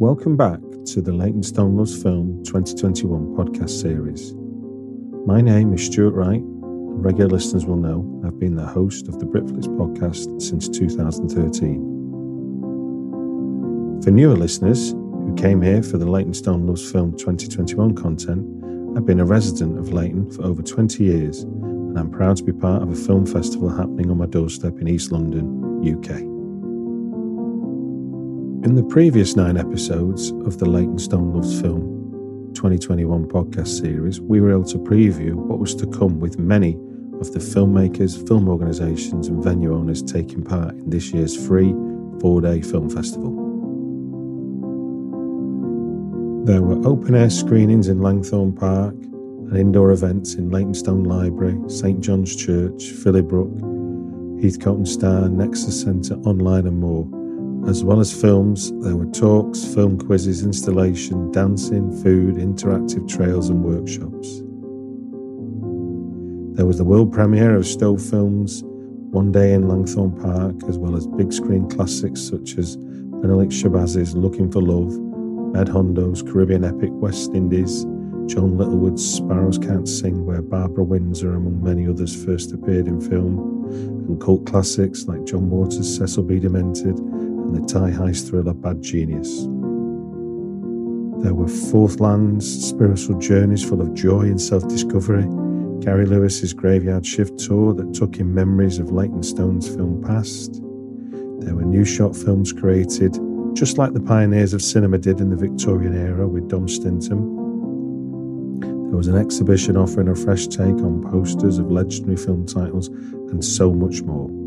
Welcome back to the Leytonstone Loves Film 2021 podcast series. My name is Stuart Wright, and regular listeners will know I've been the host of the Britflicks podcast since 2013. For newer listeners who came here for the Leytonstone Loves Film 2021 content, I've been a resident of Leyton for over 20 years, and I'm proud to be part of a film festival happening on my doorstep in East London, UK. In the previous nine episodes of the Leytonstone Loves Film 2021 podcast series, we were able to preview what was to come with many of the filmmakers, film organisations, and venue owners taking part in this year's free four day film festival. There were open air screenings in Langthorne Park and indoor events in Leytonstone Library, St John's Church, Philibrook, Heathcote and Star, Nexus Centre, online, and more. As well as films, there were talks, film quizzes, installation, dancing, food, interactive trails, and workshops. There was the world premiere of Stow Films, One Day in Langthorne Park, as well as big screen classics such as Menelik Shabazz's Looking for Love, Med Hondo's Caribbean epic West Indies, Joan Littlewood's Sparrows Can't Sing, where Barbara Windsor, among many others, first appeared in film, and cult classics like John Waters' Cecil B. Demented and the Thai heist thriller Bad Genius. There were Fourth Lands, spiritual journeys full of joy and self discovery, Gary Lewis's Graveyard Shift tour that took in memories of Leytonstone's film past. There were new short films created, just like the pioneers of cinema did in the Victorian era with Dom Stinton. There was an exhibition offering a fresh take on posters of legendary film titles and so much more.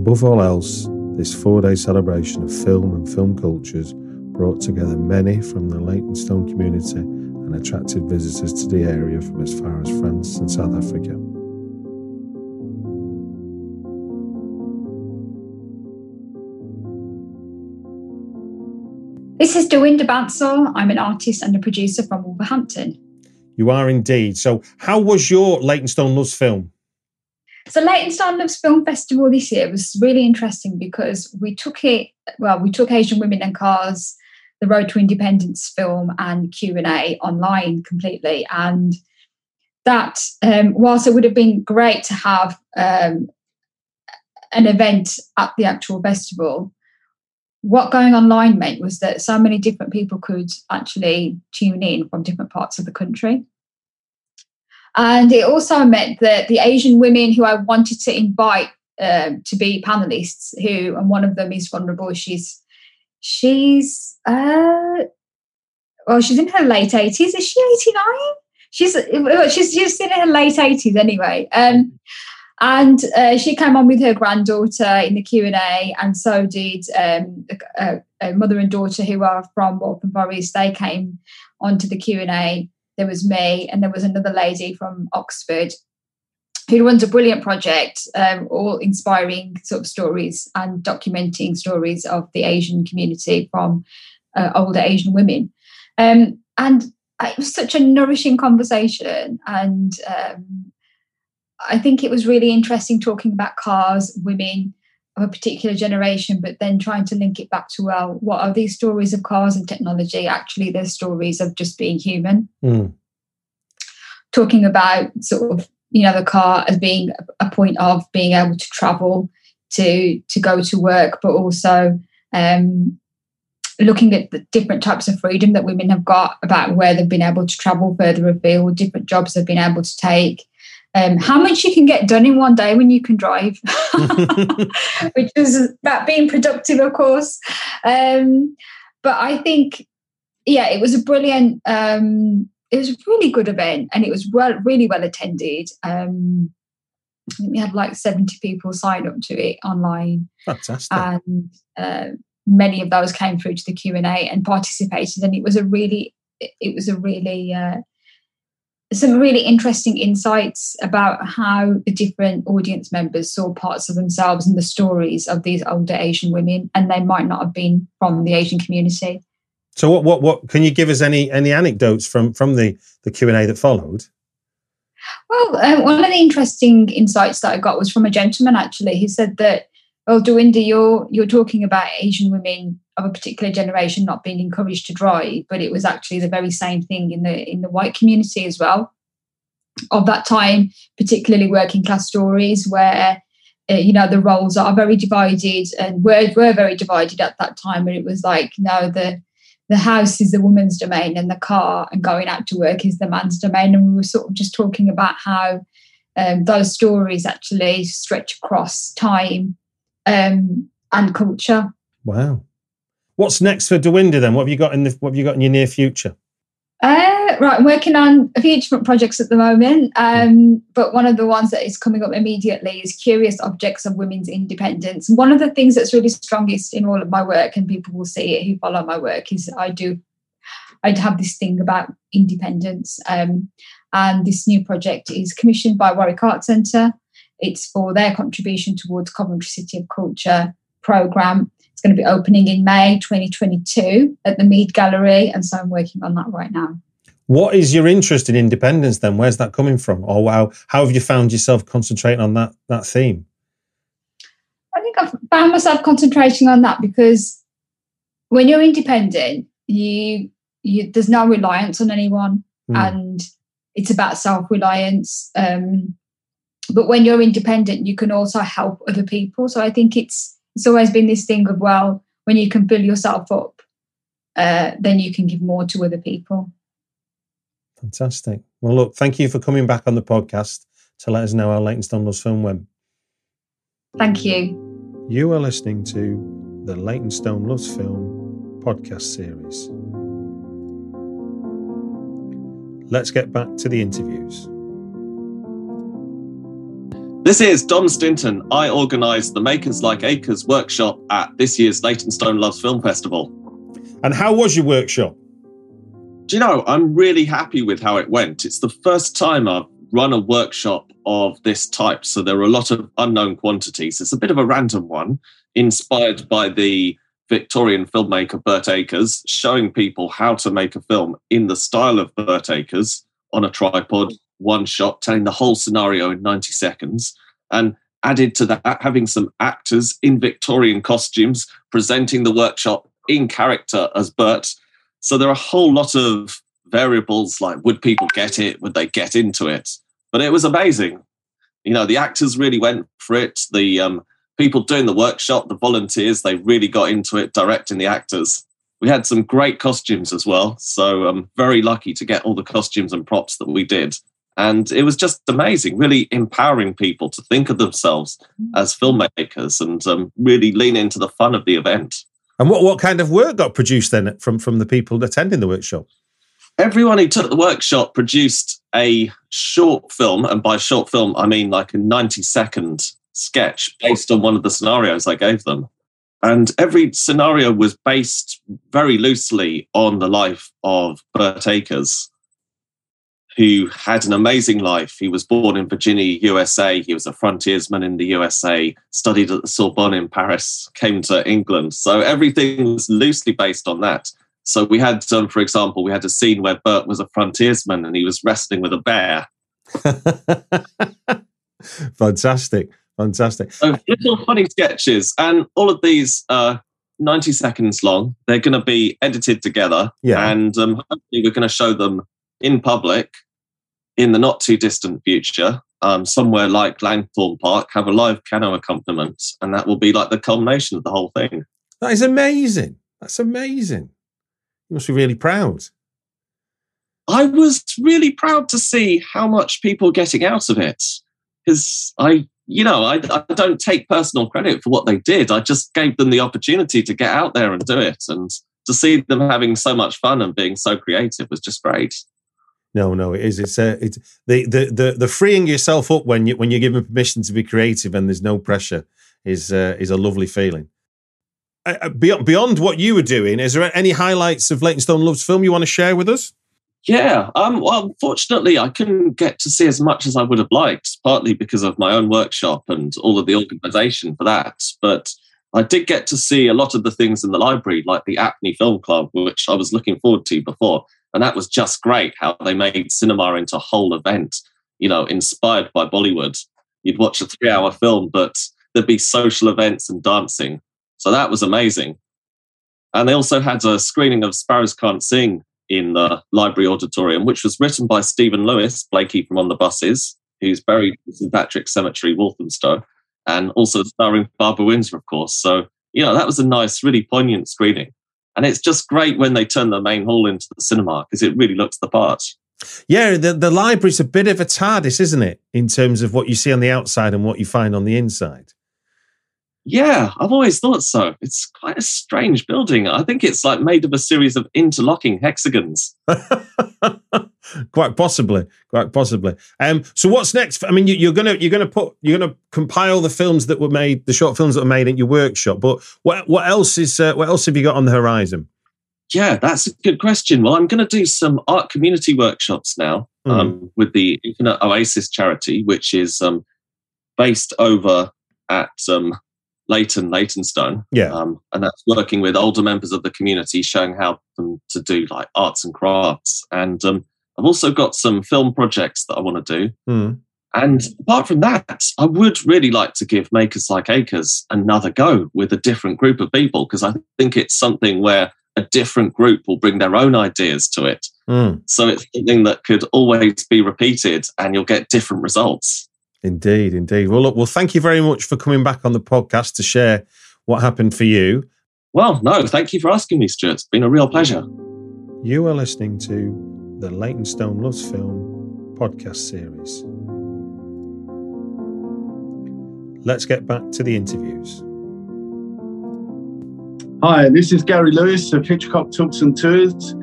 Above all else, this four day celebration of film and film cultures brought together many from the Leytonstone community and attracted visitors to the area from as far as France and South Africa. This is Dawinder Bansal. I'm an artist and a producer from Wolverhampton. You are indeed. So, how was your Leytonstone Loves film? So Leytonstone Loves Film Festival this year was really interesting because we took it, well, we took Asian Women and Cars, the Road to Independence film and Q&A online completely. And that, um, whilst it would have been great to have um, an event at the actual festival, what going online meant was that so many different people could actually tune in from different parts of the country. And it also meant that the Asian women who I wanted to invite um, to be panelists, who and one of them is vulnerable. She's she's uh, well, she's in her late eighties. Is she eighty nine? She's she's she's in her late eighties anyway. Um, and uh, she came on with her granddaughter in the Q and so did um, a, a, mother and daughter who are from Waltham Forest. They came onto the Q and A there was me, and there was another lady from Oxford who runs a brilliant project, um, all inspiring sort of stories and documenting stories of the Asian community from uh, older Asian women. Um, and it was such a nourishing conversation. And um, I think it was really interesting talking about cars, women of a particular generation, but then trying to link it back to, well, what are these stories of cars and technology? Actually, they're stories of just being human. Mm. Talking about sort of, you know, the car as being a point of being able to travel, to to go to work, but also um, looking at the different types of freedom that women have got about where they've been able to travel further afield, different jobs they've been able to take, um, how much you can get done in one day when you can drive, which is that being productive, of course. Um, but I think, yeah, it was a brilliant, um, it was a really good event, and it was well, really well attended. Um, we had like seventy people sign up to it online. Fantastic. And uh, many of those came through to the Q and A and participated, and it was a really, it was a really uh, some really interesting insights about how the different audience members saw parts of themselves and the stories of these older Asian women, and they might not have been from the Asian community. So, what, what, what? Can you give us any any anecdotes from from the the Q and A that followed? Well, uh, one of the interesting insights that I got was from a gentleman. Actually, he said that, "Oh, Dawinder, you're you're talking about Asian women of a particular generation not being encouraged to drive, but it was actually the very same thing in the in the white community as well of that time, particularly working class stories where uh, you know the roles are very divided and were were very divided at that time, and it was like no the the house is the woman's domain and the car and going out to work is the man's domain, and we were sort of just talking about how um, those stories actually stretch across time um, and culture. Wow. What's next for Dawinder then? What have you got in the what have you got in your near future? Uh, right, I'm working on a few different projects at the moment, um, but one of the ones that is coming up immediately is Curious Objects of Women's Independence. One of the things that's really strongest in all of my work, and people will see it who follow my work, is I do, I have this thing about independence. Um, and this new project is commissioned by Warwick Art Centre. It's for their contribution towards Coventry City of Culture programme it's going to be opening in May 2022 at the Mead Gallery, and so I'm working on that right now. What is your interest in independence then? Where's that coming from? Or wow, how have you found yourself concentrating on that that theme? I think I've found myself concentrating on that because when you're independent, you, you there's no reliance on anyone, mm. and it's about self reliance. Um, but when you're independent, you can also help other people. So I think it's it's always been this thing of well when you can build yourself up uh, then you can give more to other people. Fantastic. Well look thank you for coming back on the podcast to let us know how Leytonstone Loves film went. Thank you. You are listening to the Leytonstone Loves film podcast series. Let's get back to the interviews this is Dom Stinton. I organised the Makers Like Acres workshop at this year's Leytonstone Loves Film Festival. And how was your workshop? Do you know, I'm really happy with how it went. It's the first time I've run a workshop of this type, so there are a lot of unknown quantities. It's a bit of a random one, inspired by the Victorian filmmaker Birt Acres, showing people how to make a film in the style of Birt Acres on a tripod one shot, telling the whole scenario in 90 seconds. And added to that, having some actors in Victorian costumes presenting the workshop in character as Birt. So there are a whole lot of variables like would people get it? Would they get into it? But it was amazing. You know, the actors really went for it. The um, people doing the workshop, the volunteers, they really got into it, directing the actors. We had some great costumes as well. So I'm very lucky to get all the costumes and props that we did. And it was just amazing, really empowering people to think of themselves as filmmakers and um, really lean into the fun of the event. And what, what kind of work got produced then from, from the people attending the workshop? Everyone who took the workshop produced a short film. And by short film, I mean like a 90 second sketch based on one of the scenarios I gave them. And every scenario was based very loosely on the life of Birt Acres who had an amazing life. He was born in Virginia, USA. He was a frontiersman in the USA, studied at the Sorbonne in Paris, came to England. So everything was loosely based on that. So we had, um, for example, we had a scene where Birt was a frontiersman and he was wrestling with a bear. fantastic, fantastic. So little funny sketches, and all of these uh, 90 seconds long. They're going to be edited together, yeah. and um, hopefully we're going to show them in public in the not too distant future, um, somewhere like Langthorne Park, have a live piano accompaniment, and that will be like the culmination of the whole thing. That is amazing. That's amazing. You must be really proud. I was really proud to see how much people getting out of it because I, you know, I, I don't take personal credit for what they did. I just gave them the opportunity to get out there and do it, and to see them having so much fun and being so creative was just great. No, no, it is. It's uh, it's the, the the the freeing yourself up when you when you're given permission to be creative and there's no pressure is uh, is a lovely feeling. Uh, uh beyond beyond what you were doing, is there any highlights of Leytonstone Loves film you want to share with us? Yeah, um, well, unfortunately, I couldn't get to see as much as I would have liked, partly because of my own workshop and all of the organisation for that. But I did get to see a lot of the things in the library, like the Apney Film Club, which I was looking forward to before. And that was just great how they made cinema into a whole event, you know, inspired by Bollywood. You'd watch a three hour film, but there'd be social events and dancing. So that was amazing. And they also had a screening of Sparrows Can't Sing in the library auditorium, which was written by Stephen Lewis, Blakey from On the Buses, who's buried in St. Patrick's Cemetery, Walthamstow, and also starring Barbara Windsor, of course. So, you know, that was a nice, really poignant screening. And it's just great when they turn the main hall into the cinema because it really looks the part. Yeah, the, the library's a bit of a TARDIS, isn't it? In terms of what you see on the outside and what you find on the inside. Yeah, I've always thought so. It's quite a strange building. I think it's like made of a series of interlocking hexagons. quite possibly, quite possibly. Um, so what's next? I mean, you, are gonna you're gonna put you're gonna compile the films that were made, the short films that were made in your workshop. But what what else is uh, what else have you got on the horizon? Yeah, that's a good question. Well, I'm going to do some art community workshops now mm. um, with the Infinite Oasis charity, which is um, based over at um, Leyton, Leytonstone. Yeah. Um, and that's working with older members of the community, showing how them to do like arts and crafts. And um, I've also got some film projects that I want to do. Mm. And apart from that, I would really like to give Makers Like Acres another go with a different group of people because I think it's something where a different group will bring their own ideas to it. Mm. So it's something that could always be repeated and you'll get different results. Indeed, indeed. Well, look, well, thank you very much for coming back on the podcast to share what happened for you. Well, no, thank you for asking me, Stuart. It's been a real pleasure. You are listening to the Leytonstone Loves Film podcast series. Let's get back to the interviews. Hi, this is Gary Lewis of Hitchcock Talks and Tours.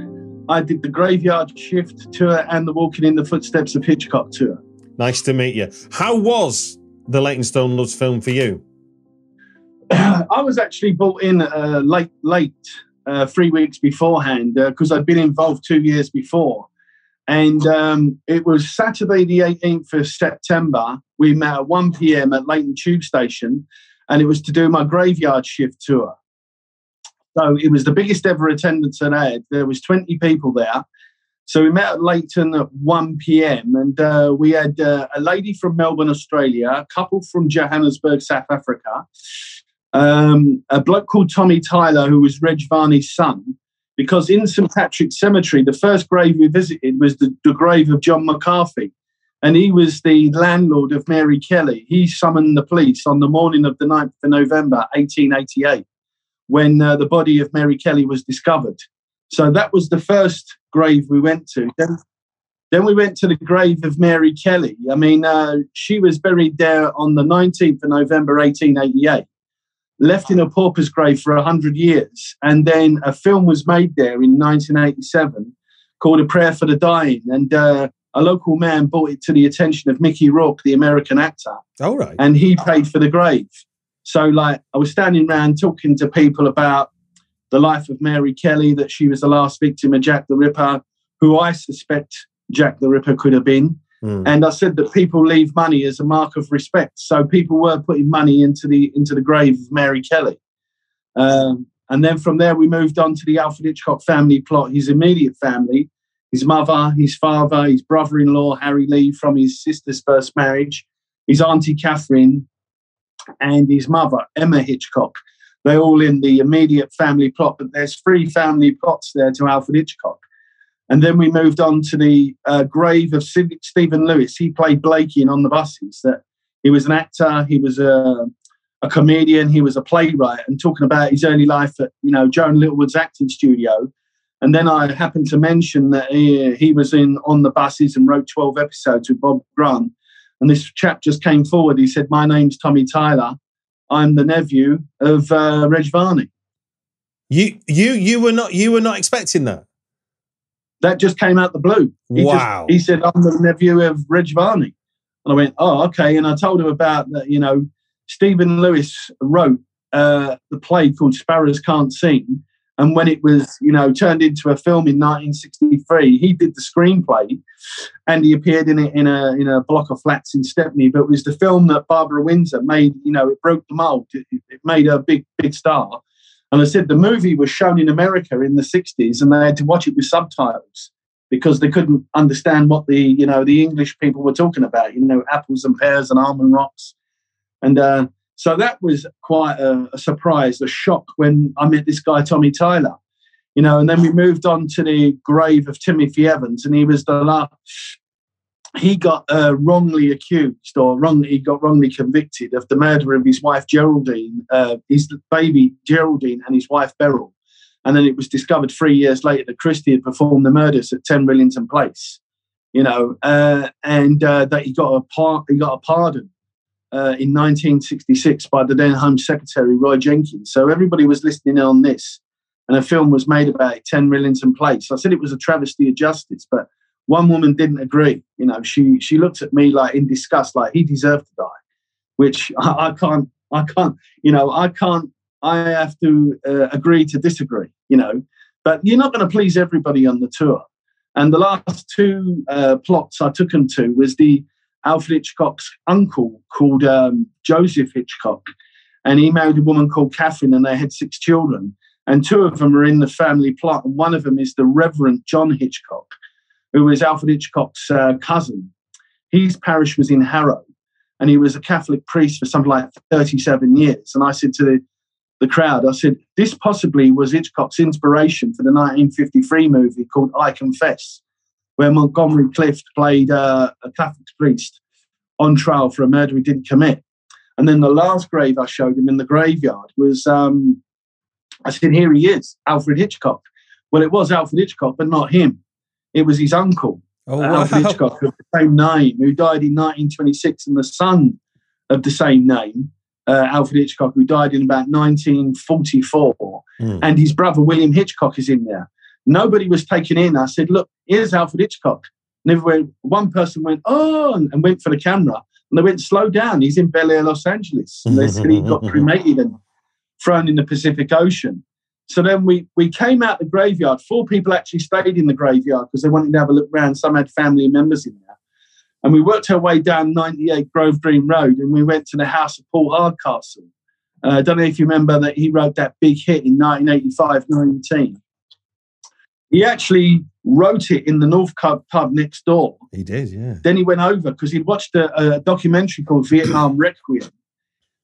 I did the Graveyard Shift tour and the Walking in the Footsteps of Hitchcock tour. Nice to meet you. How was the Leytonstone Loves film for you? I was actually brought in uh, late, late, uh, three weeks beforehand because uh, I'd been involved two years before. And um, it was Saturday, the 18th of September. We met at 1 p.m. at Leyton Tube Station, and it was to do my graveyard shift tour. So it was the biggest ever attendance I had. There was 20 people there, so we met at Leyton at 1 p.m. and uh, we had uh, a lady from Melbourne, Australia, a couple from Johannesburg, South Africa, um, a bloke called Tommy Tyler, who was Reg Varney's son. Because in St. Patrick's Cemetery, the first grave we visited was the, the grave of John McCarthy. And he was the landlord of Mary Kelly. He summoned the police on the morning of the 9th of November, 1888, when uh, the body of Mary Kelly was discovered. So that was the first grave we went to. Then, then we went to the grave of Mary Kelly. I mean, uh, she was buried there on the 19th of November 1888, left in a pauper's grave for 100 years. And then a film was made there in 1987 called A Prayer for the Dying. And uh, a local man brought it to the attention of Mickey Rourke, the American actor. All right. And he paid for the grave. So, like, I was standing around talking to people about the life of Mary Kelly, that she was the last victim of Jack the Ripper, who I suspect Jack the Ripper could have been. Mm. And I said that people leave money as a mark of respect. So people were putting money into the into the grave of Mary Kelly. Um, and then from there, we moved on to the Alfred Hitchcock family plot, his immediate family, his mother, his father, his brother in law, Harry Lee, from his sister's first marriage, his auntie Catherine, and his mother, Emma Hitchcock, they're all in the immediate family plot, but there's three family plots there to Alfred Hitchcock. And then we moved on to the uh, grave of Stephen Lewis. He played Blakey in On the Buses. That he was an actor. He was a, a comedian, he was a playwright, and talking about his early life at you know Joan Littlewood's acting studio. And then I happened to mention that he, he was in on the buses and wrote 12 episodes with Bob Grant. And this chap just came forward. He said, "My name's Tommy Tyler. I'm the nephew of uh, Reg Varney." You you you were not you were not expecting that. That just came out the blue. He wow. Just, he said, "I'm the nephew of Reg Varney," and I went, "Oh, okay." And I told him about that. You know, Stephen Lewis wrote uh, the play called Sparrows Can't Sing, and when it was, you know, turned into a film in 1963, he did the screenplay, and he appeared in it in a in a block of flats in Stepney. But it was the film that Barbara Windsor made. You know, it broke the mold. It, it made her a big big star. And I said the movie was shown in America in the 60s, and they had to watch it with subtitles because they couldn't understand what the you know the English people were talking about. You know, apples and pears and almond rocks, and uh, so that was quite a, a, surprise, a shock when I met this guy Tommy Tyler. You know, and then we moved on to the grave of Timothy Evans, and he was the last. He got uh, wrongly accused, or wrongly he got wrongly convicted of the murder of his wife Geraldine, uh, his baby Geraldine, and his wife Beryl and then it was discovered three years later that Christie had performed the murders at 10 Rillington Place, you know, uh, and uh, that he got a par- he got a pardon uh, in 1966 by the then Home Secretary Roy Jenkins. So everybody was listening on this, and a film was made about it, 10 Rillington Place. I said it was a travesty of justice, but one woman didn't agree. You know, she she looked at me like in disgust, like he deserved to die, which I, I can't. I can't, you know, I can't I have to uh, agree to disagree, you know. But you're not going to please everybody on the tour. And the last two uh, plots I took them to was the Alfred Hitchcock's uncle called um, Joseph Hitchcock. And he married a woman called Catherine, and they had six children. And two of them are in the family plot. And one of them is the Reverend John Hitchcock, who was Alfred Hitchcock's uh, cousin. His parish was in Harrow, and he was a Catholic priest for something like 37 years. And I said to the the crowd, I said, this possibly was Hitchcock's inspiration for the 1953 movie called I Confess, where Montgomery Clift played uh, a Catholic priest on trial for a murder he didn't commit. And then the last grave I showed him in the graveyard was, um, I said, here he is, Alfred Hitchcock. Well, it was Alfred Hitchcock, but not him. It was his uncle, oh, wow. Alfred Hitchcock, of the same name, who died in 1926, and the son of the same name uh, Alfred Hitchcock, who died in about 1944, mm. and his brother William Hitchcock is in there. Nobody was taken in. I said, "Look, here's Alfred Hitchcock." And one person went, "Oh," and, and went for the camera, and they went, "Slow down. He's in Bel Air, Los Angeles." And they said he got cremated and thrown in the Pacific Ocean. So then we we came out the graveyard. Four people actually stayed in the graveyard because they wanted to have a look around. Some had family members in there. And we worked our way down 98 Grove Green Road and we went to the house of Paul Hardcastle. Uh, I don't know if you remember that he wrote that big hit in 1985 19. He actually wrote it in the North Cub pub next door. He did, yeah. Then he went over because he'd watched a, a, documentary called Vietnam Requiem.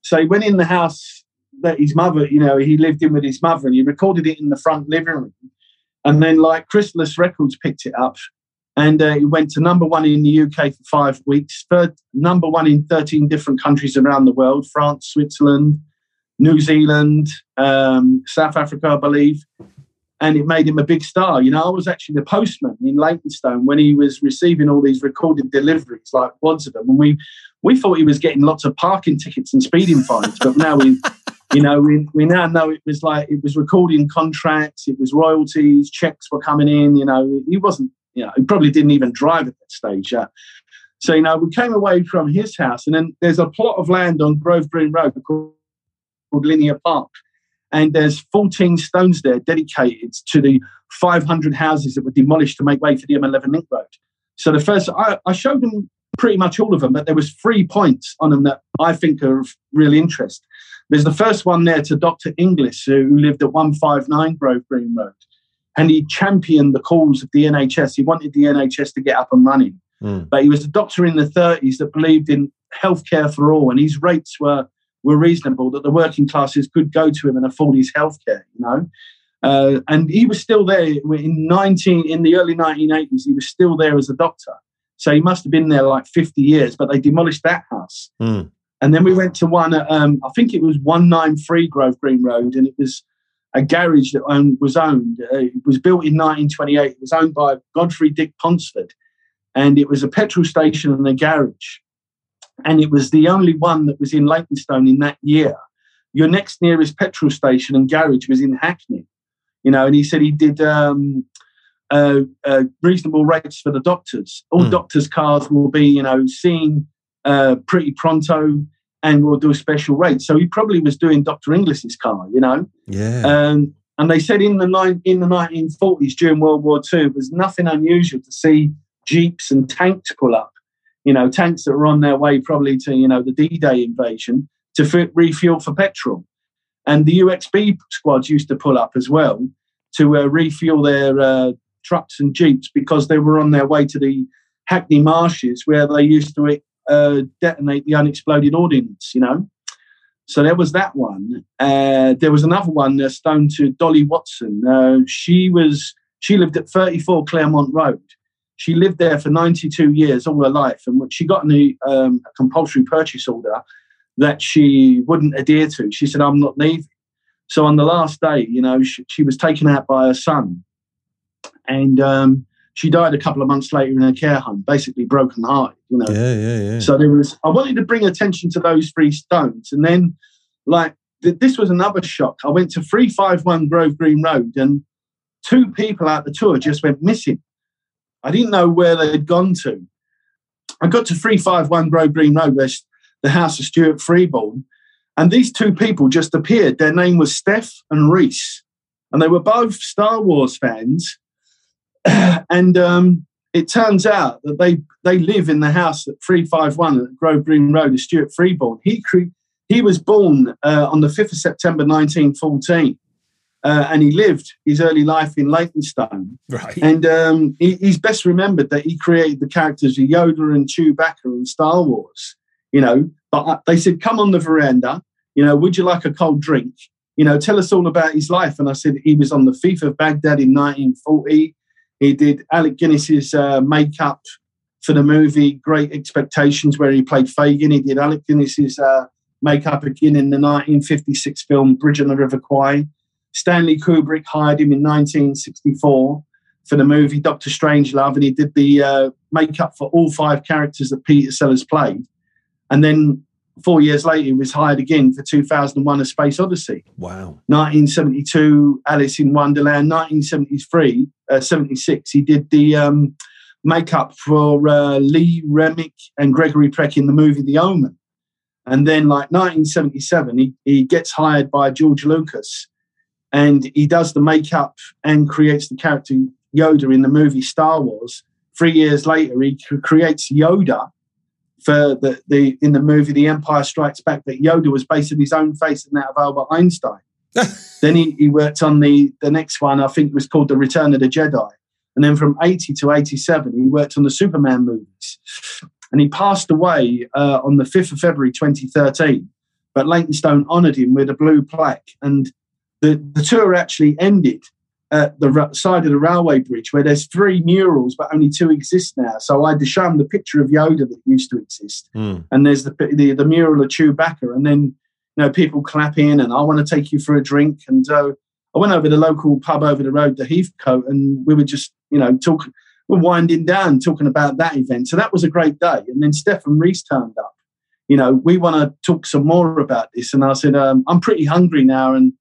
So he went in the house that his mother, you know, he lived in with his mother and he recorded it in the front living room. And then, like, Chrysalis Records picked it up and uh, it went to number one in the UK for five weeks, third number one in 13 different countries around the world France, Switzerland, New Zealand, um, South Africa, I believe. And it made him a big star. You know, I was actually the postman in Leytonstone when he was receiving all these recorded deliveries, like wads of them. And we, we thought he was getting lots of parking tickets and speeding fines, but now we, you know, we, we now know it was like it was recording contracts, it was royalties, checks were coming in. You know, he wasn't you know, he probably didn't even drive at that stage yet. So, you know, we came away from his house, and then there's a plot of land on Grove Green Road called, called Linear Park. And there's 14 stones there dedicated to the 500 houses that were demolished to make way for the M11 Link Road. So the first, I, I showed them pretty much all of them, but there was three points on them that I think are of real interest. There's the first one there to Dr. Inglis, who lived at 159 Grove Green Road and he championed the cause of the NHS. He wanted the NHS to get up and running. Mm. But he was a doctor in the 30s that believed in healthcare for all, and his rates were were reasonable that the working classes could go to him and afford his healthcare. You know, uh, and he was still there in 19 in the early 1980s. He was still there as a doctor, so he must have been there like 50 years. But they demolished that house. Mm. And then we went to one at, um, I think it was 193 Grove Green Road, and it was a garage that owned, was owned. Uh, it was built in 1928. It was owned by Godfrey Dick Ponsford, and it was a petrol station and a garage. And it was the only one that was in Leytonstone in that year. Your next nearest petrol station and garage was in Hackney, you know. And he said he did um, uh, uh, reasonable rates for the doctors. All Hmm. doctors' cars will be, you know, seen uh, pretty pronto, and will do a special rate. So he probably was doing Doctor Inglis's car, you know. Yeah. Um, and they said in the nine, in the 1940s during World War II, it was nothing unusual to see jeeps and tanks pull up. You know, tanks that were on their way probably to you know the D-Day invasion to f- refuel for petrol, and the UXB squads used to pull up as well to uh, refuel their uh, trucks and jeeps because they were on their way to the Hackney marshes where they used to uh, detonate the unexploded ordnance. You know. So there was that one. Uh, there was another one, uh, stone to Dolly Watson. Uh, she was she lived at 34 Claremont Road. She lived there for 92 years, all her life, and when she got a, um, a compulsory purchase order that she wouldn't adhere to. She said, "I'm not leaving." So on the last day, you know, she, she was taken out by her son, and um, she died a couple of months later in a care home, basically broken heart, You know, yeah, yeah, yeah. so there was, I wanted to bring attention to those three stones. And then, like, th- this was another shock. I went to 351 Grove Green Road and two people out the tour just went missing. I didn't know where they'd gone to. I got to 351 Grove Green Road, where the house of Stuart Freeborn, and these two people just appeared. Their name was Steph and Reese, and they were both Star Wars fans. and um, it turns out that they they live in the house at 351 at Grove Green Road, Stuart Freeborn. He cre- he was born uh, on the 5th of September 1914, uh, and he lived his early life in Leytonstone. right. And um, he, he's best remembered that he created the characters of Yoda and Chewbacca in Star Wars. You know, but uh, they said, "Come on the veranda. You know, would you like a cold drink? You know, tell us all about his life." And I said, "He was on the Thief of Baghdad in 1940. He did Alec Guinness's uh, makeup for the movie Great Expectations, where he played Fagin. He did Alec Guinness's uh, makeup again in the 1956 film Bridge on the River Kwai. Stanley Kubrick hired him in 1964 for the movie Doctor Strangelove, and he did the uh, makeup for all five characters that Peter Sellers played. And then four years later, he was hired again for 2001: A Space Odyssey. Wow. 1972, Alice in Wonderland. 1973, uh, 76, he did the um, makeup for uh, Lee Remick and Gregory Peck in the movie The Omen. And then, like 1977, he, he gets hired by George Lucas and he does the makeup and creates the character Yoda in the movie Star Wars. Three years later, he creates Yoda for the, the in the movie The Empire Strikes Back. That Yoda was based on his own face and that of Albert Einstein. then he, he worked on the the next one. I think it was called The Return of the Jedi. And then from 80 to 87, he worked on the Superman movies. And he passed away uh, on the 5th of February 2013. But Leytonstone honoured him with a blue plaque. And the, the tour actually ended at the side of the railway bridge where there's three murals, but only two exist now. So I had to show him the picture of Yoda that used to exist. Hmm. And there's the, the, the mural of Chewbacca. And then, you know, people clap in and I want to take you for a drink. And uh, I went over to the local pub over the road, the Heathcote, and we were just, you know, talking, we're winding down, talking about that event. So that was a great day. And then Stephen Reese turned up. You know, we want to talk some more about this. And I said, um, I'm pretty hungry now and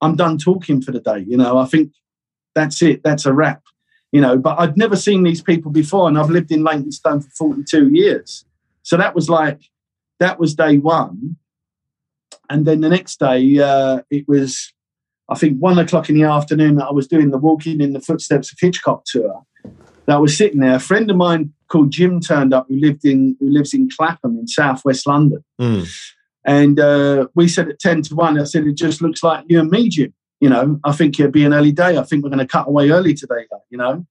I'm done talking for the day. You know, I think that's it. That's a wrap. You know, but I'd never seen these people before, and I've lived in Leytonstone for 42 years. So that was like, that was day one. And then the next day, uh, it was, I think, one o'clock in the afternoon that I was doing the Walking in the Footsteps of Hitchcock tour. That I was sitting there. A friend of mine called Jim turned up who lived in who lives in Clapham in southwest London. Hmm. And uh, we said at 10 to 1, I said, it just looks like you and me, Jim. You know, I think it'd be an early day. I think we're going to cut away early today, you know.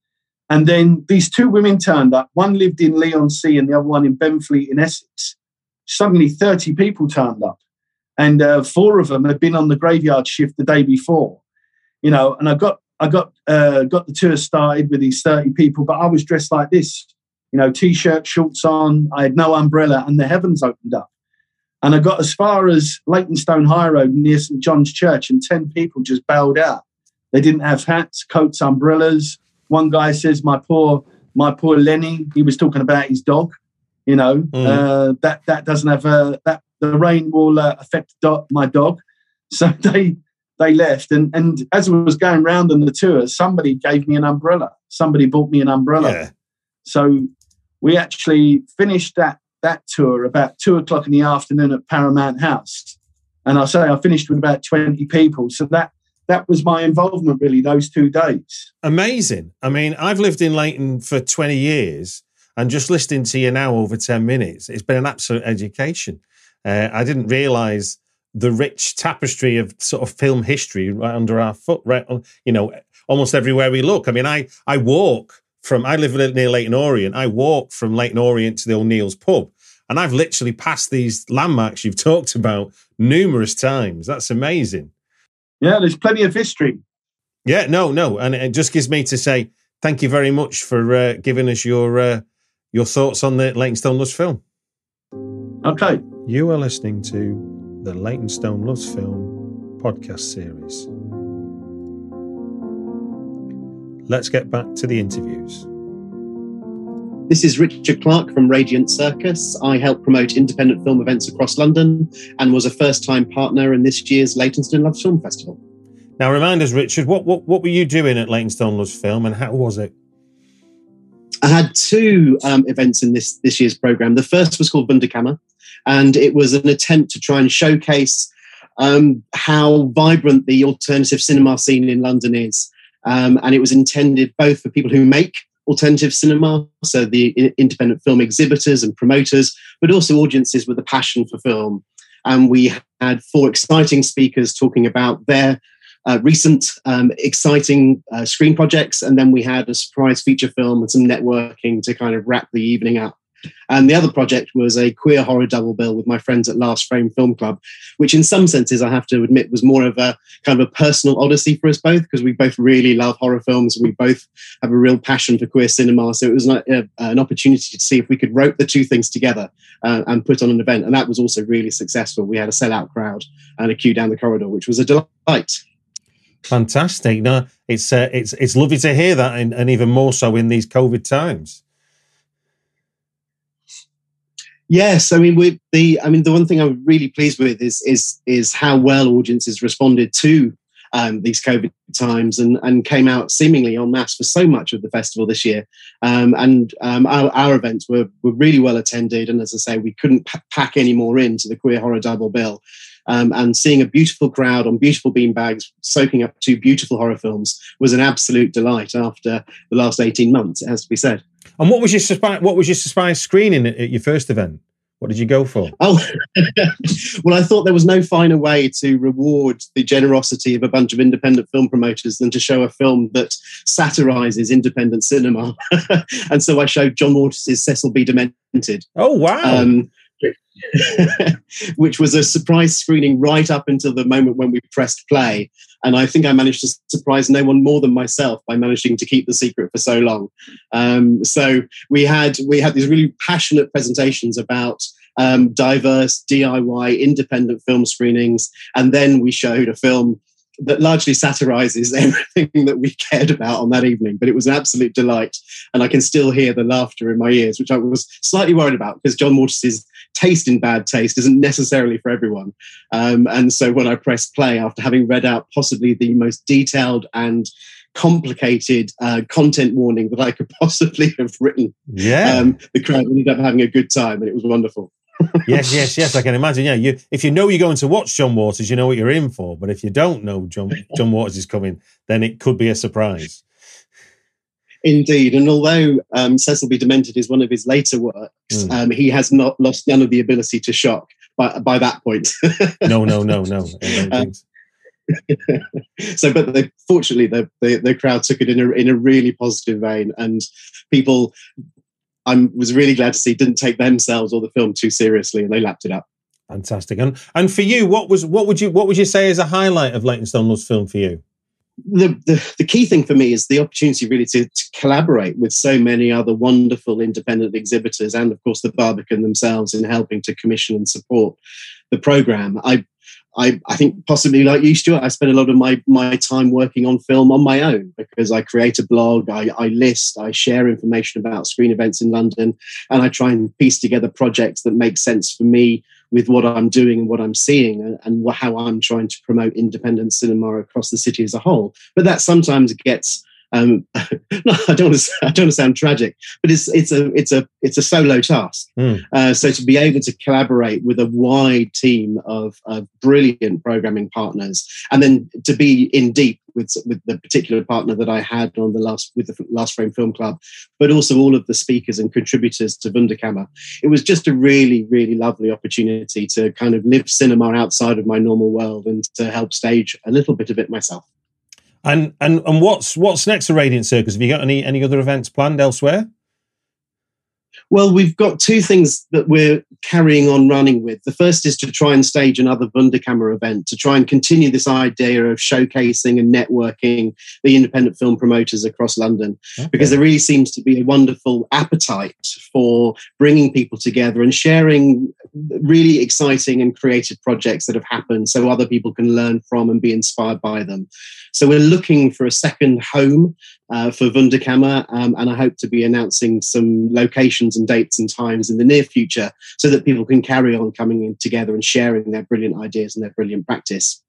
And then these two women turned up. One lived in Leigh-on-Sea and the other one in Benfleet in Essex. Suddenly, 30 people turned up. And uh, four of them had been on the graveyard shift the day before. You know, and I got I got uh, got the tour started with these 30 people, but I was dressed like this, you know, t-shirt, shorts on. I had no umbrella, and the heavens opened up. And I got as far as Leytonstone High Road near St John's Church, and 10 people just bailed out. They didn't have hats, coats, umbrellas. One guy says, My poor, my poor Lenny, he was talking about his dog. You know, mm. uh, that that doesn't have a that the rain will uh, affect do- my dog. So they they left, and and as I was going round on the tour, somebody gave me an umbrella. Somebody bought me an umbrella. Yeah. So we actually finished that that tour about two o'clock in the afternoon at Paramount House. And I say I finished with about 20 people. So that that was my involvement really those two days. Amazing. I mean, I've lived in Leyton for 20 years and just listening to you now over 10 minutes, it's been an absolute education. Uh, I didn't realize the rich tapestry of sort of film history right under our foot, right? You know, almost everywhere we look. I mean, I I walk from I live near Leyton Orient. I walk from Leyton Orient to the O'Neill's pub, and I've literally passed these landmarks you've talked about numerous times. That's amazing. Yeah, there's plenty of history. Yeah, no, no, and it just gives me to say thank you very much for uh, giving us your uh, your thoughts on the Leytonstone Loves film. Okay, you are listening to the Leytonstone Loves film podcast series. Let's get back to the interviews. This is Richard Clark from Radiant Circus. I help promote independent film events across London and was a first time partner in this year's Leytonstone Love Film Festival. Now, remind us, Richard, what, what, what were you doing at Leytonstone Love Film and how was it? I had two um, events in this, this year's programme. The first was called Wunderkammer, and it was an attempt to try and showcase um, how vibrant the alternative cinema scene in London is um, and it was intended both for people who make alternative cinema, so the independent film exhibitors and promoters, but also audiences with a passion for film. And we had four exciting speakers talking about their uh, recent um, exciting uh, screen projects, and then we had a surprise feature film and some networking to kind of wrap the evening up. And the other project was a queer horror double bill with my friends at Last Frame Film Club, which in some senses I have to admit was more of a kind of a personal odyssey for us both because we both really love horror films. And we both have a real passion for queer cinema. So it was an, uh, an opportunity to see if we could rope the two things together uh, and put on an event. And that was also really successful. We had a sellout crowd and a queue down the corridor, which was a delight. Fantastic. No, it's uh, it's it's lovely to hear that, and, and even more so in these COVID times. Yes, I mean, the, I mean, the one thing I'm really pleased with is is is how well audiences responded to um, these COVID times and and came out seemingly en masse for so much of the festival this year. Um, and um, our, our events were were really well attended, and as I say, we couldn't p- pack any more into the queer horror double bill. Um, and seeing a beautiful crowd on beautiful beanbags soaking up two beautiful horror films was an absolute delight after the last 18 months, it has to be said. And what was your surprise? What was your surprise screening at your first event? What did you go for? Oh, well, I thought there was no finer way to reward the generosity of a bunch of independent film promoters than to show a film that satirizes independent cinema. and so I showed John Waters' Cecil B. Demented. Oh, wow. Um, which was a surprise screening right up until the moment when we pressed play. And I think I managed to surprise no one more than myself by managing to keep the secret for so long. Um, so we had we had these really passionate presentations about um, diverse DIY independent film screenings, and then we showed a film that largely satirizes everything that we cared about on that evening. But it was an absolute delight. And I can still hear the laughter in my ears, which I was slightly worried about because John Waters' taste in bad taste isn't necessarily for everyone. Um, and so when I pressed play after having read out possibly the most detailed and complicated uh, content warning that I could possibly have written, yeah, um, the crowd ended up having a good time and it was wonderful yes, yes, yes. I can imagine. Yeah, you if you know you're going to watch John Waters, you know what you're in for. But if you don't know John John Waters is coming, then it could be a surprise. Indeed, and although um, Cecil B. Demented is one of his later works, mm. um, he has not lost none of the ability to shock by by that point. no, no, no, no. Um, so, but the, fortunately, the, the, the crowd took it in a in a really positive vein, and people I was really glad to see didn't take themselves or the film too seriously, and they lapped it up. Fantastic. And and for you, what was what would you what would you say is a highlight of Leytonstone Loves film for you? The, the, key thing for me is the opportunity really to, to, collaborate with so many other wonderful independent exhibitors and of course the Barbican themselves in helping to commission and support the program. I I, I think possibly like you, Stuart, I spend a lot of my, my time working on film on my own because I create a blog, I, I list, I share information about screen events in London, and I try and piece together projects that make sense for me with what I'm doing and what I'm seeing and, and how I'm trying to promote independent cinema across the city as a whole. But that sometimes gets um, no, I don't want to. I don't want to sound tragic, but it's it's a it's a it's a solo task. Mm. Uh, so to be able to collaborate with a wide team of, of brilliant programming partners, and then to be in deep with with the particular partner that I had on the last with the Last Frame Film Club, but also all of the speakers and contributors to Wunderkammer. It was just a really really lovely opportunity to kind of live cinema outside of my normal world and to help stage a little bit of it myself. And and and what's what's next for Radiant Circus? Have you got any any other events planned elsewhere? Well, we've got two things that we're carrying on running with. The first is to try and stage another Wunderkammer event to try and continue this idea of showcasing and networking the independent film promoters across London, okay. because there really seems to be a wonderful appetite for bringing people together and sharing really exciting and creative projects that have happened so other people can learn from and be inspired by them. So we're looking for a second home uh, for Wunderkammer, um, and I hope to be announcing some locations and dates and times in the near future so that people can carry on coming in together and sharing their brilliant ideas and their brilliant practice.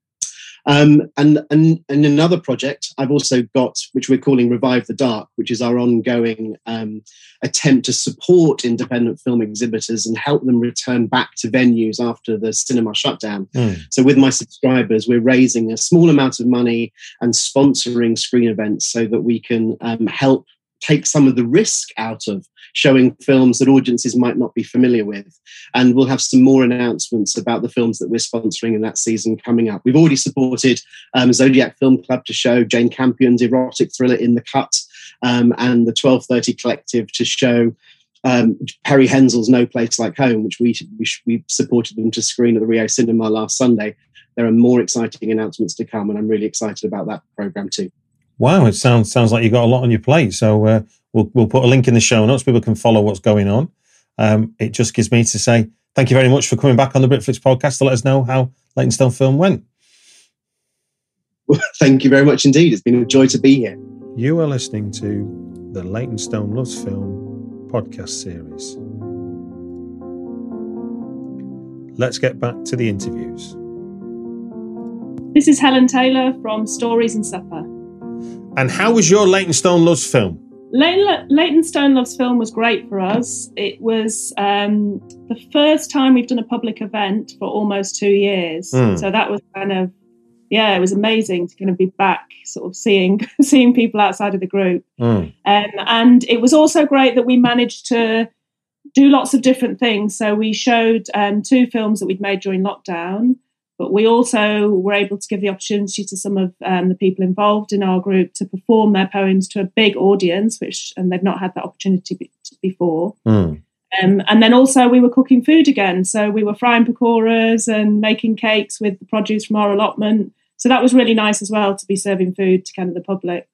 Um, and, and, and another project I've also got, which we're calling Revive the Dark, which is our ongoing um, attempt to support independent film exhibitors and help them return back to venues after the cinema shutdown. Mm. So, with my subscribers, we're raising a small amount of money and sponsoring screen events so that we can um, help take some of the risk out of showing films that audiences might not be familiar with. And we'll have some more announcements about the films that we're sponsoring in that season coming up. We've already supported um, Zodiac Film Club to show Jane Campion's erotic thriller In the Cut um, and the 1230 Collective to show um, Perry Henzell's No Place Like Home, which we, we, we supported them to screen at the Rio Cinema last Sunday. There are more exciting announcements to come, and I'm really excited about that program too. Wow, it sounds sounds like you've got a lot on your plate. So uh, we'll we'll put a link in the show notes. People can follow what's going on. Um, it just gives me to say thank you very much for coming back on the Britflicks podcast to let us know how Leytonstone Film went. Well, thank you very much indeed. It's been a joy to be here. You are listening to the Leytonstone Loves Film podcast series. Let's get back to the interviews. This is Helen Taylor from Stories and Supper. And how was your Leytonstone Loves film? Leytonstone Loves film was great for us. It was um, the first time we've done a public event for almost two years. Mm. So that was kind of, yeah, it was amazing to kind of be back, sort of seeing seeing people outside of the group. Mm. Um, and it was also great that we managed to do lots of different things. So we showed um, two films that we'd made during lockdown. But we also were able to give the opportunity to some of um, the people involved in our group to perform their poems to a big audience, which and they've not had that opportunity be- before. Mm. Um, and then also we were cooking food again, so we were frying pakoras and making cakes with the produce from our allotment. So that was really nice as well to be serving food to kind of the public.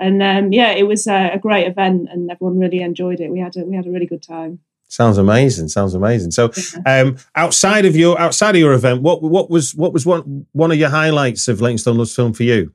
And um, yeah, it was a, a great event, and everyone really enjoyed it. We had a, we had a really good time. Sounds amazing. Sounds amazing. So, um, outside of your outside of your event, what what was what was one one of your highlights of Leytonstone Loves film for you?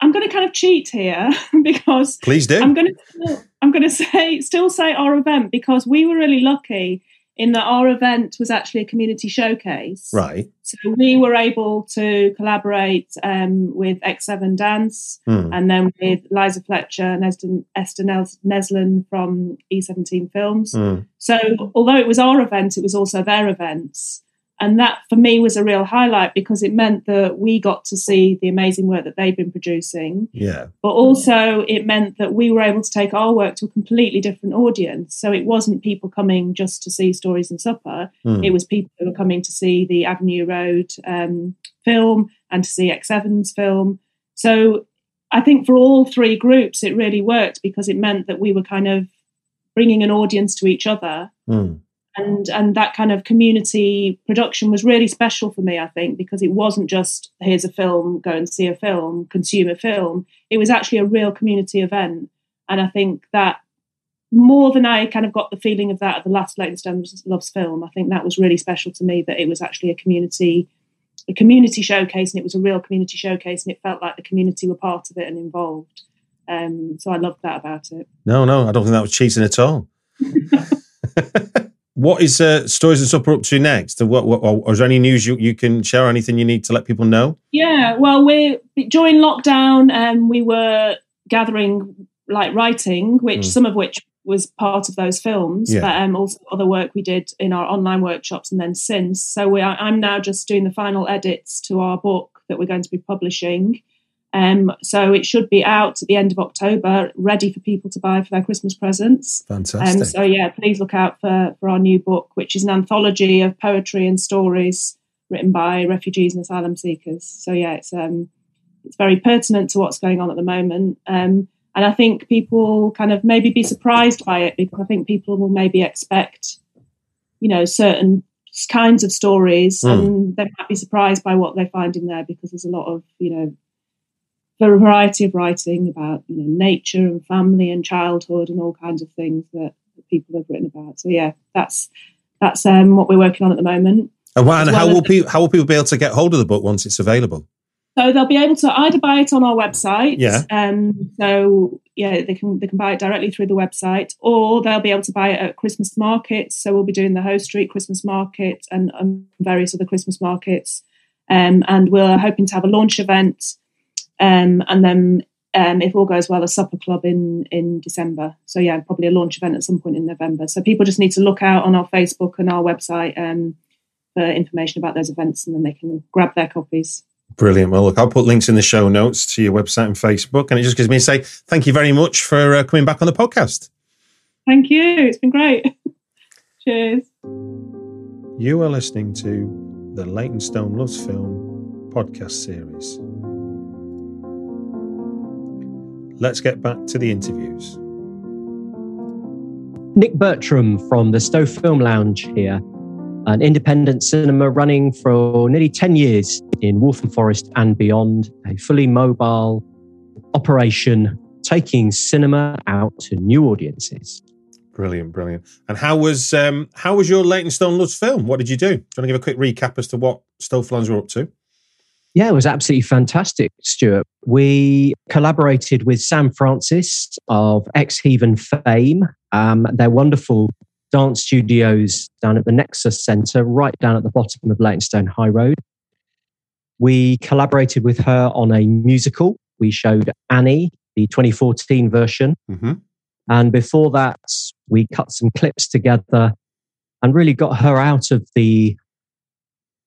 I'm going to kind of cheat here because please do. I'm going to I'm going to say still say our event because we were really lucky in that our event was actually a community showcase. Right. So we were able to collaborate um, with X7 Dance mm. and then with Liza Fletcher and Esther, Esther Neslin from E17 Films. Mm. So although it was our event, it was also their events. And that for me was a real highlight because it meant that we got to see the amazing work that they've been producing. Yeah. But also it meant that we were able to take our work to a completely different audience. So it wasn't people coming just to see Stories and Supper. Mm. It was people who were coming to see the Avenue Road um, film and to see X7's film. So I think for all three groups, it really worked because it meant that we were kind of bringing an audience to each other. Mm and and that kind of community production was really special for me i think because it wasn't just here's a film go and see a film consume a film. It was actually a real community event. And i think that more than i kind of got the feeling of that at the last Leytonstone loves film i think that was really special to me that it was actually a community a community showcase and it was a real community showcase and it felt like the community were part of it and involved. Um, so i loved that about it. No no i don't think that was cheating at all what is uh, stories and supper up to next? What, what, or is there any news you, you can share? Anything you need to let people know? Yeah, well, we during lockdown, um, we were gathering like writing, which mm. some of which was part of those films, yeah. but um, also other work we did in our online workshops and then since. So we are, I'm now just doing the final edits to our book that we're going to be publishing. Um, so it should be out at the end of October, ready for people to buy for their Christmas presents. Fantastic. Um, so yeah, please look out for, for our new book, which is an anthology of poetry and stories written by refugees and asylum seekers. So yeah, it's um, it's very pertinent to what's going on at the moment. Um, and I think people kind of maybe be surprised by it because I think people will maybe expect, you know, certain kinds of stories mm. and they might be surprised by what they find in there because there's a lot of, you know, a variety of writing about you know nature and family and childhood and all kinds of things that, that people have written about. So yeah, that's that's um, what we're working on at the moment. And, and how will people how will people be able to get hold of the book once it's available? So they'll be able to either buy it on our website. Yeah. Um. So yeah, they can they can buy it directly through the website, or they'll be able to buy it at Christmas markets. So we'll be doing the Hoe Street Christmas Market and, and various other Christmas markets. Um, and we're hoping to have a launch event um, and then um, if all goes well, a supper club in in December. So yeah, probably a launch event at some point in November. So people just need to look out on our Facebook and our website um, for information about those events, and then they can grab their copies. Brilliant. Well, look, I'll put links in the show notes to your website and Facebook, and it just gives me to say thank you very much for uh, coming back on the podcast. Thank you. It's been great. Cheers. You are listening to the Leytonstone Loves Film podcast series. Let's get back to the interviews. Nick Bertram from the Stow Film Lounge here, an independent cinema running for nearly 10 years in Waltham Forest and beyond, a fully mobile operation taking cinema out to new audiences. Brilliant, brilliant. And how was um, how was your Leytonstone Loves film? What did you do? Do you want to give a quick recap as to what Stow Lounge were up to? Yeah, it was absolutely fantastic, Stuart. We collaborated with Sam Francis of X7eaven fame. Um, they're wonderful dance studios down at the Nexus Centre, right down at the bottom of Leytonstone High Road. We collaborated with her on a musical. We showed Annie, the 2014 version. Mm-hmm. And before that, we cut some clips together and really got her out of the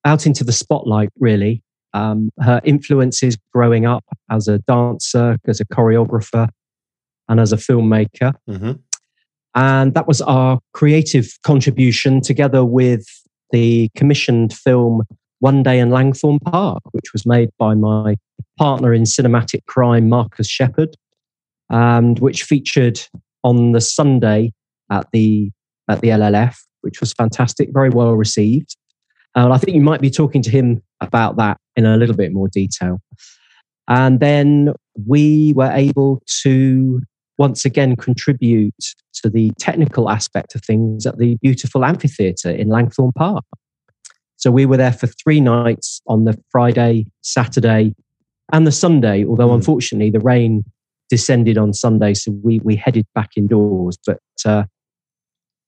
out into the spotlight, really, um, her influences growing up as a dancer, as a choreographer, and as a filmmaker. Mm-hmm. And that was our creative contribution together with the commissioned film One Day in Langthorne Park, which was made by my partner in cinematic crime, Marcus Shepherd, and which featured on the Sunday at the at the LLF, which was fantastic, very well received. And I think you might be talking to him about that in a little bit more detail. And then we were able to once again contribute to the technical aspect of things at the beautiful amphitheatre in Langthorne Park. So we were there for three nights on the Friday, Saturday, and the Sunday, although mm. unfortunately the rain descended on Sunday, so we, we headed back indoors. But uh,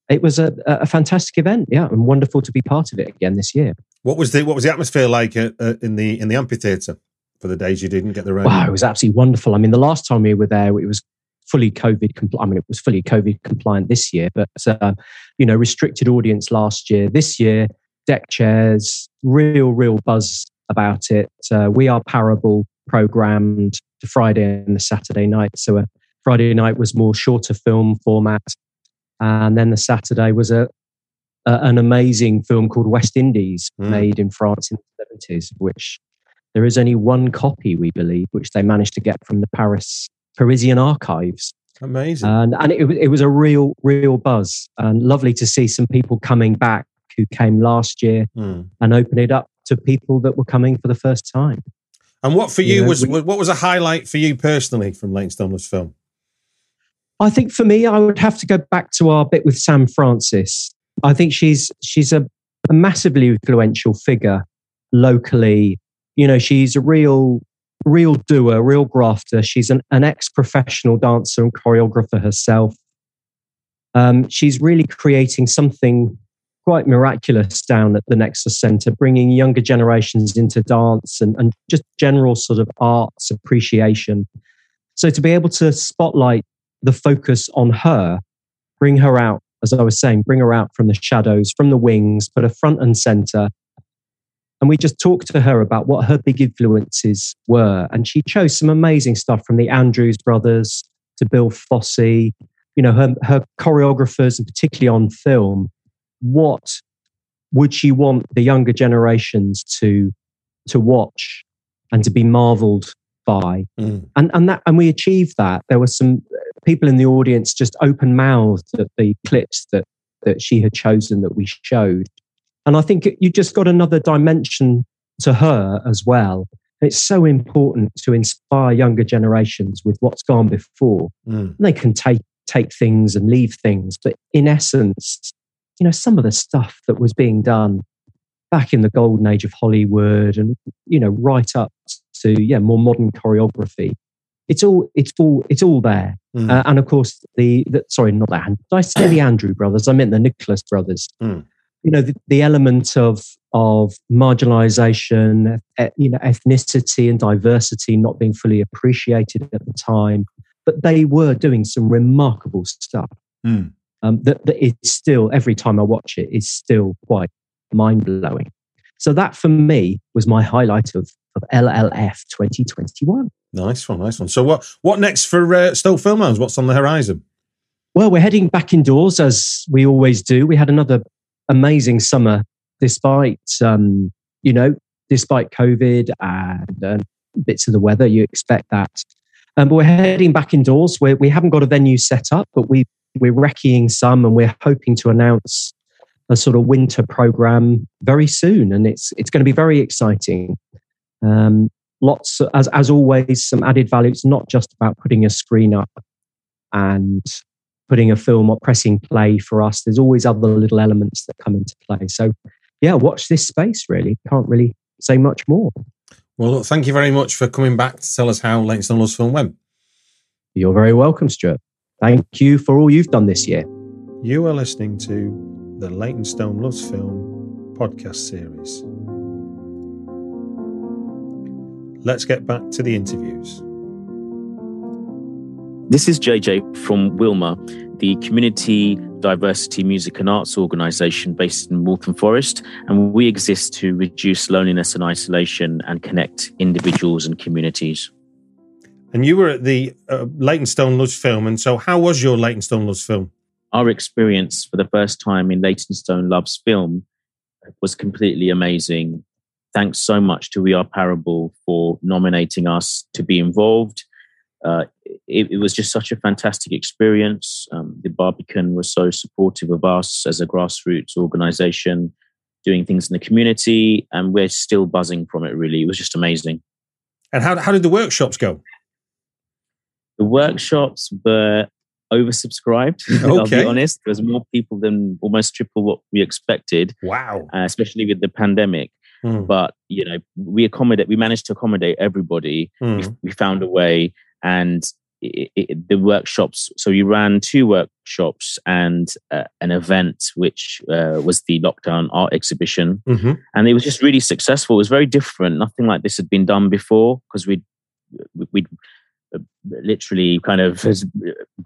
it was a, a fantastic event, yeah, and wonderful to be part of it again this year. What was the what was the atmosphere like uh, uh, in the in the amphitheatre for the days you didn't get the rain? Wow, it was absolutely wonderful. I mean, the last time we were there, it was fully COVID compliant. I mean, it was fully COVID compliant this year, but uh, you know, restricted audience last year. This year, deck chairs, real, real buzz about it. Uh, we are Parable programmed to Friday and the Saturday night. So a Friday night was more shorter film format, and then the Saturday was a, a an amazing film called West Indies, mm. made in France in the seventies, which there is only one copy, we believe, which they managed to get from the Paris Parisian archives. Amazing. And, and it, it was a real, real buzz and lovely to see some people coming back who came last year mm. and open it up to people that were coming for the first time. And what for you, you know, was we, what was a highlight for you personally from Leytonstone Loves film? I think for me, I would have to go back to our bit with Sam Francis. I think she's she's a, a massively influential figure locally. You know, she's a real real doer, real grafter. She's an, an ex-professional dancer and choreographer herself. Um, she's really creating something quite miraculous down at the Nexus Centre, bringing younger generations into dance and, and just general sort of arts appreciation. So to be able to spotlight the focus on her, bring her out, as I was saying, bring her out from the shadows, from the wings, put her front and centre. And we just talked to her about what her big influences were. And she chose some amazing stuff from the Andrews brothers to Bill Fosse, you know, her, her choreographers, and particularly on film what would she want the younger generations to to watch and to be marveled by mm. and and that and we achieved that there were some people in the audience just open mouthed at the clips that that she had chosen that we showed and i think you just got another dimension to her as well it's so important to inspire younger generations with what's gone before mm. they can take take things and leave things but in essence you know, some of the stuff that was being done back in the golden age of Hollywood and, you know, right up to, yeah, more modern choreography. It's all, it's all, it's all there. Mm. Uh, and of course, the, the, sorry, not that. Did I say the Andrew brothers? I meant the Nicholas brothers. Mm. You know, the, the element of, of marginalization, you know, ethnicity and diversity not being fully appreciated at the time, but they were doing some remarkable stuff. Mm um, that, that is still, every time I watch it, is still quite mind blowing. So that for me was my highlight of, of LLF 2021. Nice one, nice one. So what what next for uh, Stoke Filmhouse? What's on the horizon? Well, we're heading back indoors as we always do. We had another amazing summer, despite um, you know, despite COVID and uh, bits of the weather. You expect that, um, but we're heading back indoors. We're, we haven't got a venue set up, but we we're recceing some and we're hoping to announce a sort of winter program very soon and it's it's going to be very exciting um, lots as as always some added value. It's not just about putting a screen up and putting a film or pressing play for us. There's always other little elements that come into play. So yeah watch this space really. Can't really say much more. Well look, thank you very much for coming back to tell us how Leytonstone Loves film went. You're very welcome stuart. Thank you for all you've done this year. You are listening to the Leytonstone Loves Film podcast series. Let's get back to the interviews. This is JJ from Wiilma, the Community Diversity Music and Arts organisation based in Waltham Forest, and we exist to reduce loneliness and isolation and connect individuals and communities. And you were at the uh, Leytonstone Loves film. And so, how was your Leytonstone Loves film? Our experience for the first time in Leytonstone Loves film was completely amazing. Thanks so much to We Are Parable for nominating us to be involved. Uh, it, it, was just such a fantastic experience. Um, the Barbican was so supportive of us as a grassroots organization, doing things in the community, and we're still buzzing from it, really. It was just amazing. And how, how did the workshops go? The workshops were oversubscribed. Okay. I'll be honest. There was more people than almost triple what we expected. Wow. Uh, especially with the pandemic. Mm. But you know, we accommodate. We managed to accommodate everybody. Mm. We, we, found a way, and it, it, the workshops. So we ran two workshops and uh, an event, which uh, was the lockdown art exhibition, mm-hmm. and it was just really successful. It was very different. Nothing like this had been done before because we we'd literally kind of has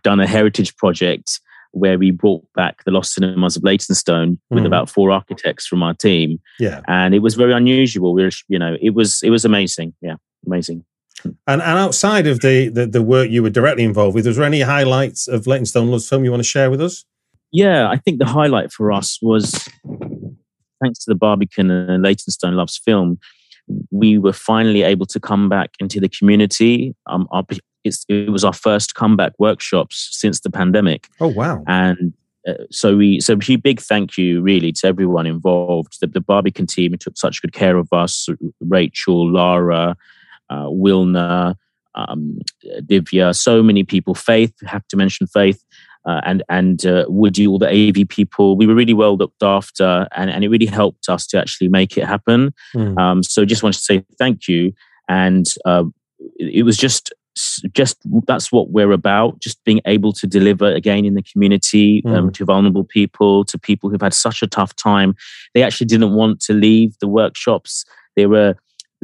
done a heritage project where we brought back the lost cinemas of Leytonstone with mm. about four architects from our team. Yeah, and it was very unusual. We were, you know, it was it was amazing. Yeah, amazing. And and outside of the, the, the work you were directly involved with, was there any highlights of Leytonstone Loves film you want to share with us? Yeah, I think the highlight for us was thanks to the Barbican and Leytonstone Loves film we were finally able to come back into the community. Um, our, it's it was our first comeback workshops since the pandemic. Oh wow! And uh, so we so a big thank you really to everyone involved. The, the Barbican team took such good care of us. Rachel, Lara, uh, Wilna, um, Divya, so many people. Faith, have to mention Faith. Uh, and and uh, Woody, all the AV people, we were really well looked after, and, and it really helped us to actually make it happen. Mm. Um, so just wanted to say thank you, and uh, it, it was just just that's what we're about just being able to deliver again in the community um, mm. um, to vulnerable people to people who've had such a tough time. They actually didn't want to leave the workshops. They were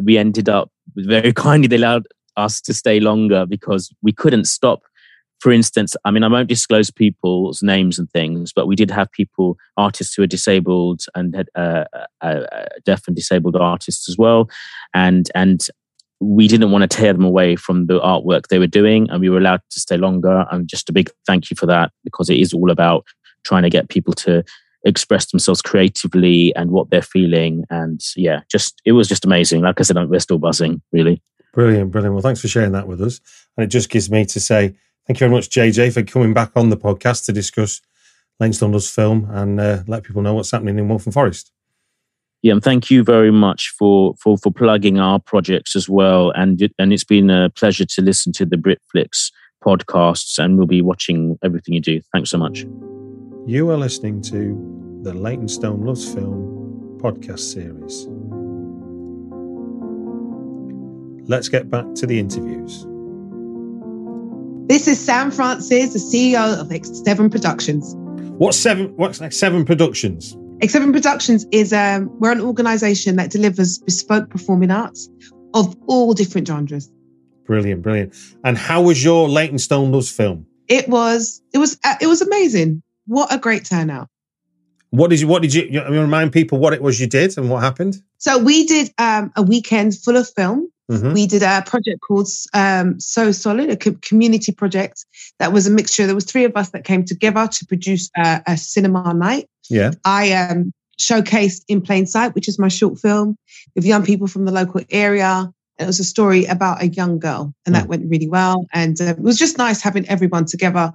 we ended up very kindly they allowed us to stay longer because we couldn't stop. For instance i mean i won't disclose people's names and things but we did have people artists who are disabled and had uh, uh, uh, deaf and disabled artists as well. And and we didn't want to tear them away from the artwork they were doing and we were allowed to stay longer. And just a big thank you for that because it is all about trying to get people to express themselves creatively and what they're feeling. And yeah just it was just amazing. Like i said we're still buzzing really. Brilliant brilliant. Well thanks for sharing that with us. And it just gives me to say thank you very much jj for coming back on the podcast to discuss Leytonstone film and uh, let people know what's happening in Waltham Forest yeah, and thank you very much for for for plugging our projects as well. And it, and it's been a pleasure to listen to the Britflicks podcasts, and we'll be watching everything you do. Thanks so much. You are listening to the Leytonstone Loves Film podcast series. Let's get back to the interviews. This is Sam Francis, the CEO of X7 Productions. What's seven? What's like seven productions? X7 Productions is um, we're an organisation that delivers bespoke performing arts of all different genres. Brilliant, brilliant. And how was your Leytonstone Loves film? It was, it was, uh, it was amazing. What a great turnout. What did you? What did you? you remind people what it was you did and what happened. So we did um, a weekend full of film. Mm-hmm. We did a project called um, So Solid, a community project that was a mixture. There was three of us that came together to produce a, a cinema night. Yeah, I um, showcased in plain sight, which is my short film with young people from the local area. It was a story about a young girl, and mm. that went really well. And uh, it was just nice having everyone together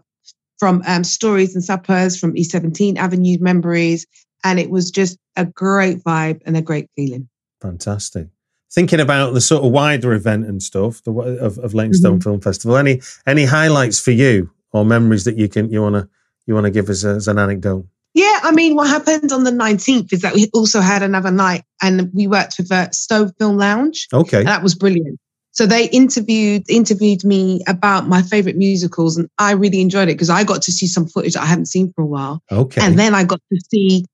from um, stories and suppers from E17 Avenue memories. And it was just a great vibe and a great feeling. Fantastic. Thinking about the sort of wider event and stuff the, of, of Leytonstone mm-hmm. Film Festival, any any highlights for you or memories that you can you wanna you wanna give us as an anecdote? Yeah, I mean, what happened on the 19th is that we also had another night and we worked with a Stow Film Lounge. Okay. that was brilliant. So they interviewed interviewed me about my favorite musicals, and I really enjoyed it because I got to see some footage I hadn't seen for a while. Okay. And then I got to see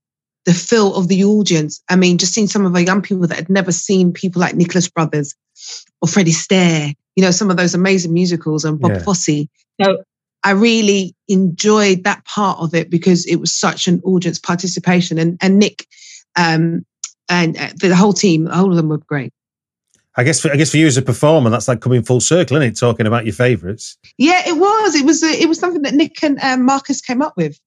the feel of the audience. I mean, just seeing some of our young people that had never seen people like Nicholas Brothers or Fred Astaire, you know, some of those amazing musicals and Bob yeah. Fosse. So I really enjoyed that part of it because it was such an audience participation. And and Nick um, and uh, the whole team, all of them were great. I guess, for, I guess for you as a performer, that's like coming full circle, isn't it? Talking about your favourites. Yeah, it was. It was. A, it was something that Nick and um, Marcus came up with,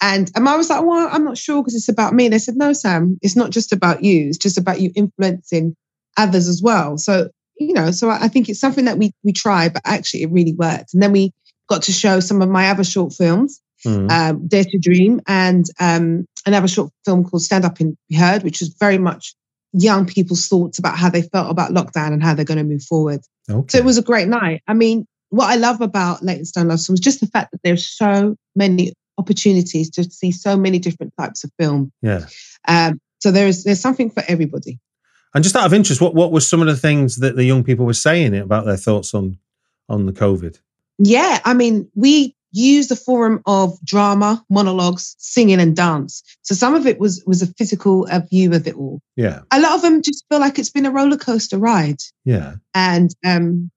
and um, I was like, "Well, I'm not sure because it's about me." And they said, "No, Sam, it's not just about you. It's just about you influencing others as well." So you know, so I think it's something that we we try, but actually it really worked. And then we got to show some of my other short films, mm. um, Dare to Dream, and um, another short film called Stand Up and Be Heard, which was very much young people's thoughts about how they felt about lockdown and how they're going to move forward. Okay. So it was a great night. I mean, what I love about Leytonstone Love was just the fact that there's so many opportunities to see so many different types of film. Yeah. Um, so there's there's something for everybody. And just out of interest, what what were some of the things that the young people were saying about their thoughts on on the COVID? Yeah, I mean, we use the forum of drama, monologues, singing, and dance. So some of it was was a physical a view of it all. Yeah. A lot of them just feel like it's been a roller coaster ride. Yeah. And um,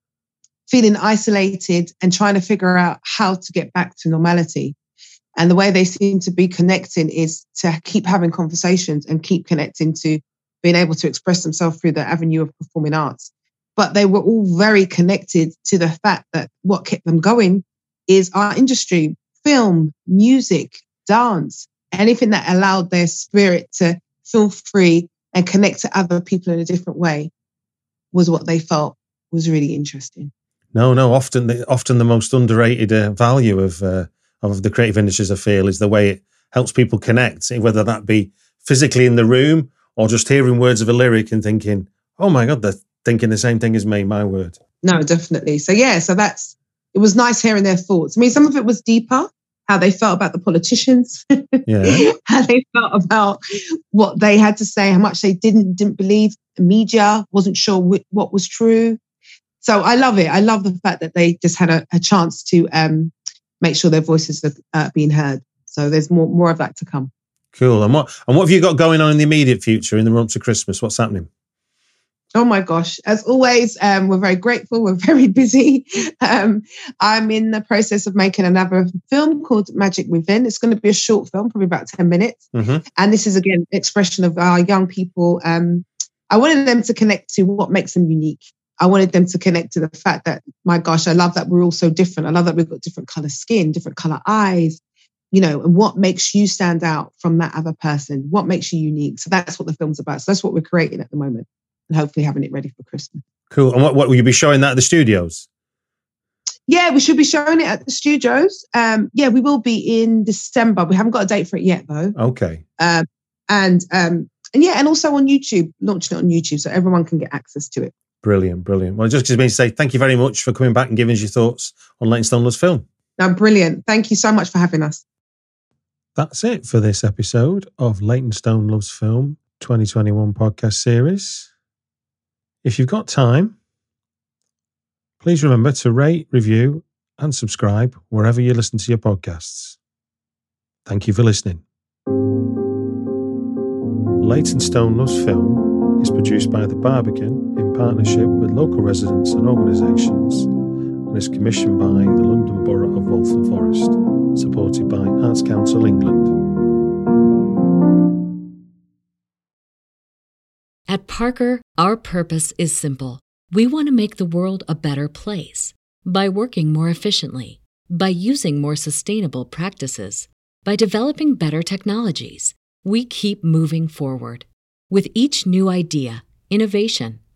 feeling isolated and trying to figure out how to get back to normality. And the way they seem to be connecting is to keep having conversations and keep connecting to being able to express themselves through the avenue of performing arts. But they were all very connected to the fact that what kept them going is our industry, film, music, dance, anything that allowed their spirit to feel free and connect to other people in a different way was what they felt was really interesting. No, no. Often, the, often the most underrated uh, value of uh, of the creative industries, I feel, is the way it helps people connect, whether that be physically in the room or just hearing words of a lyric and thinking, "Oh my god, they're thinking the same thing as me." My word. No, definitely. So yeah, so that's it was nice hearing their thoughts. I mean, some of it was deeper, how they felt about the politicians, yeah. how they felt about what they had to say, how much they didn't didn't believe the media, wasn't sure wh- what was true. So I love it. I love the fact that they just had a, a chance to um, make sure their voices are uh, being heard. So there's more more of that to come. Cool. And what and what have you got going on in the immediate future in the run up to Christmas? What's happening? Oh my gosh. As always, um, we're very grateful. We're very busy. Um, I'm in the process of making another film called Magic Within. It's going to be a short film, probably about 10 minutes. Mm-hmm. And this is, again, expression of our young people. Um, I wanted them to connect to what makes them unique. I wanted them to connect to the fact that, my gosh, I love that we're all so different. I love that we've got different color skin, different color eyes, you know, and what makes you stand out from that other person? What makes you unique? So that's what the film's about. So that's what we're creating at the moment and hopefully having it ready for Christmas. Cool. And what, what will you be showing that at the studios? Yeah, we should be showing it at the studios. Um, yeah, we will be in December. We haven't got a date for it yet, though. Okay. Um, and um, and yeah, and also on YouTube, launching it on YouTube so everyone can get access to it. Brilliant, brilliant. Well, just gives me to say thank you very much for coming back and giving us your thoughts on Leytonstone Loves film. No, brilliant. Thank you so much for having us. That's it for this episode of Leytonstone Loves Film 2021 podcast series. If you've got time, please remember to rate, review, and subscribe wherever you listen to your podcasts. Thank you for listening. Leytonstone Loves Film is produced by The Barbican partnership with local residents and organisations and is commissioned by the London Borough of Waltham Forest, supported by Arts Council England. At Parker, our purpose is simple. We want to make the world a better place by working more efficiently, by using more sustainable practices, by developing better technologies. We keep moving forward. With each new idea, innovation,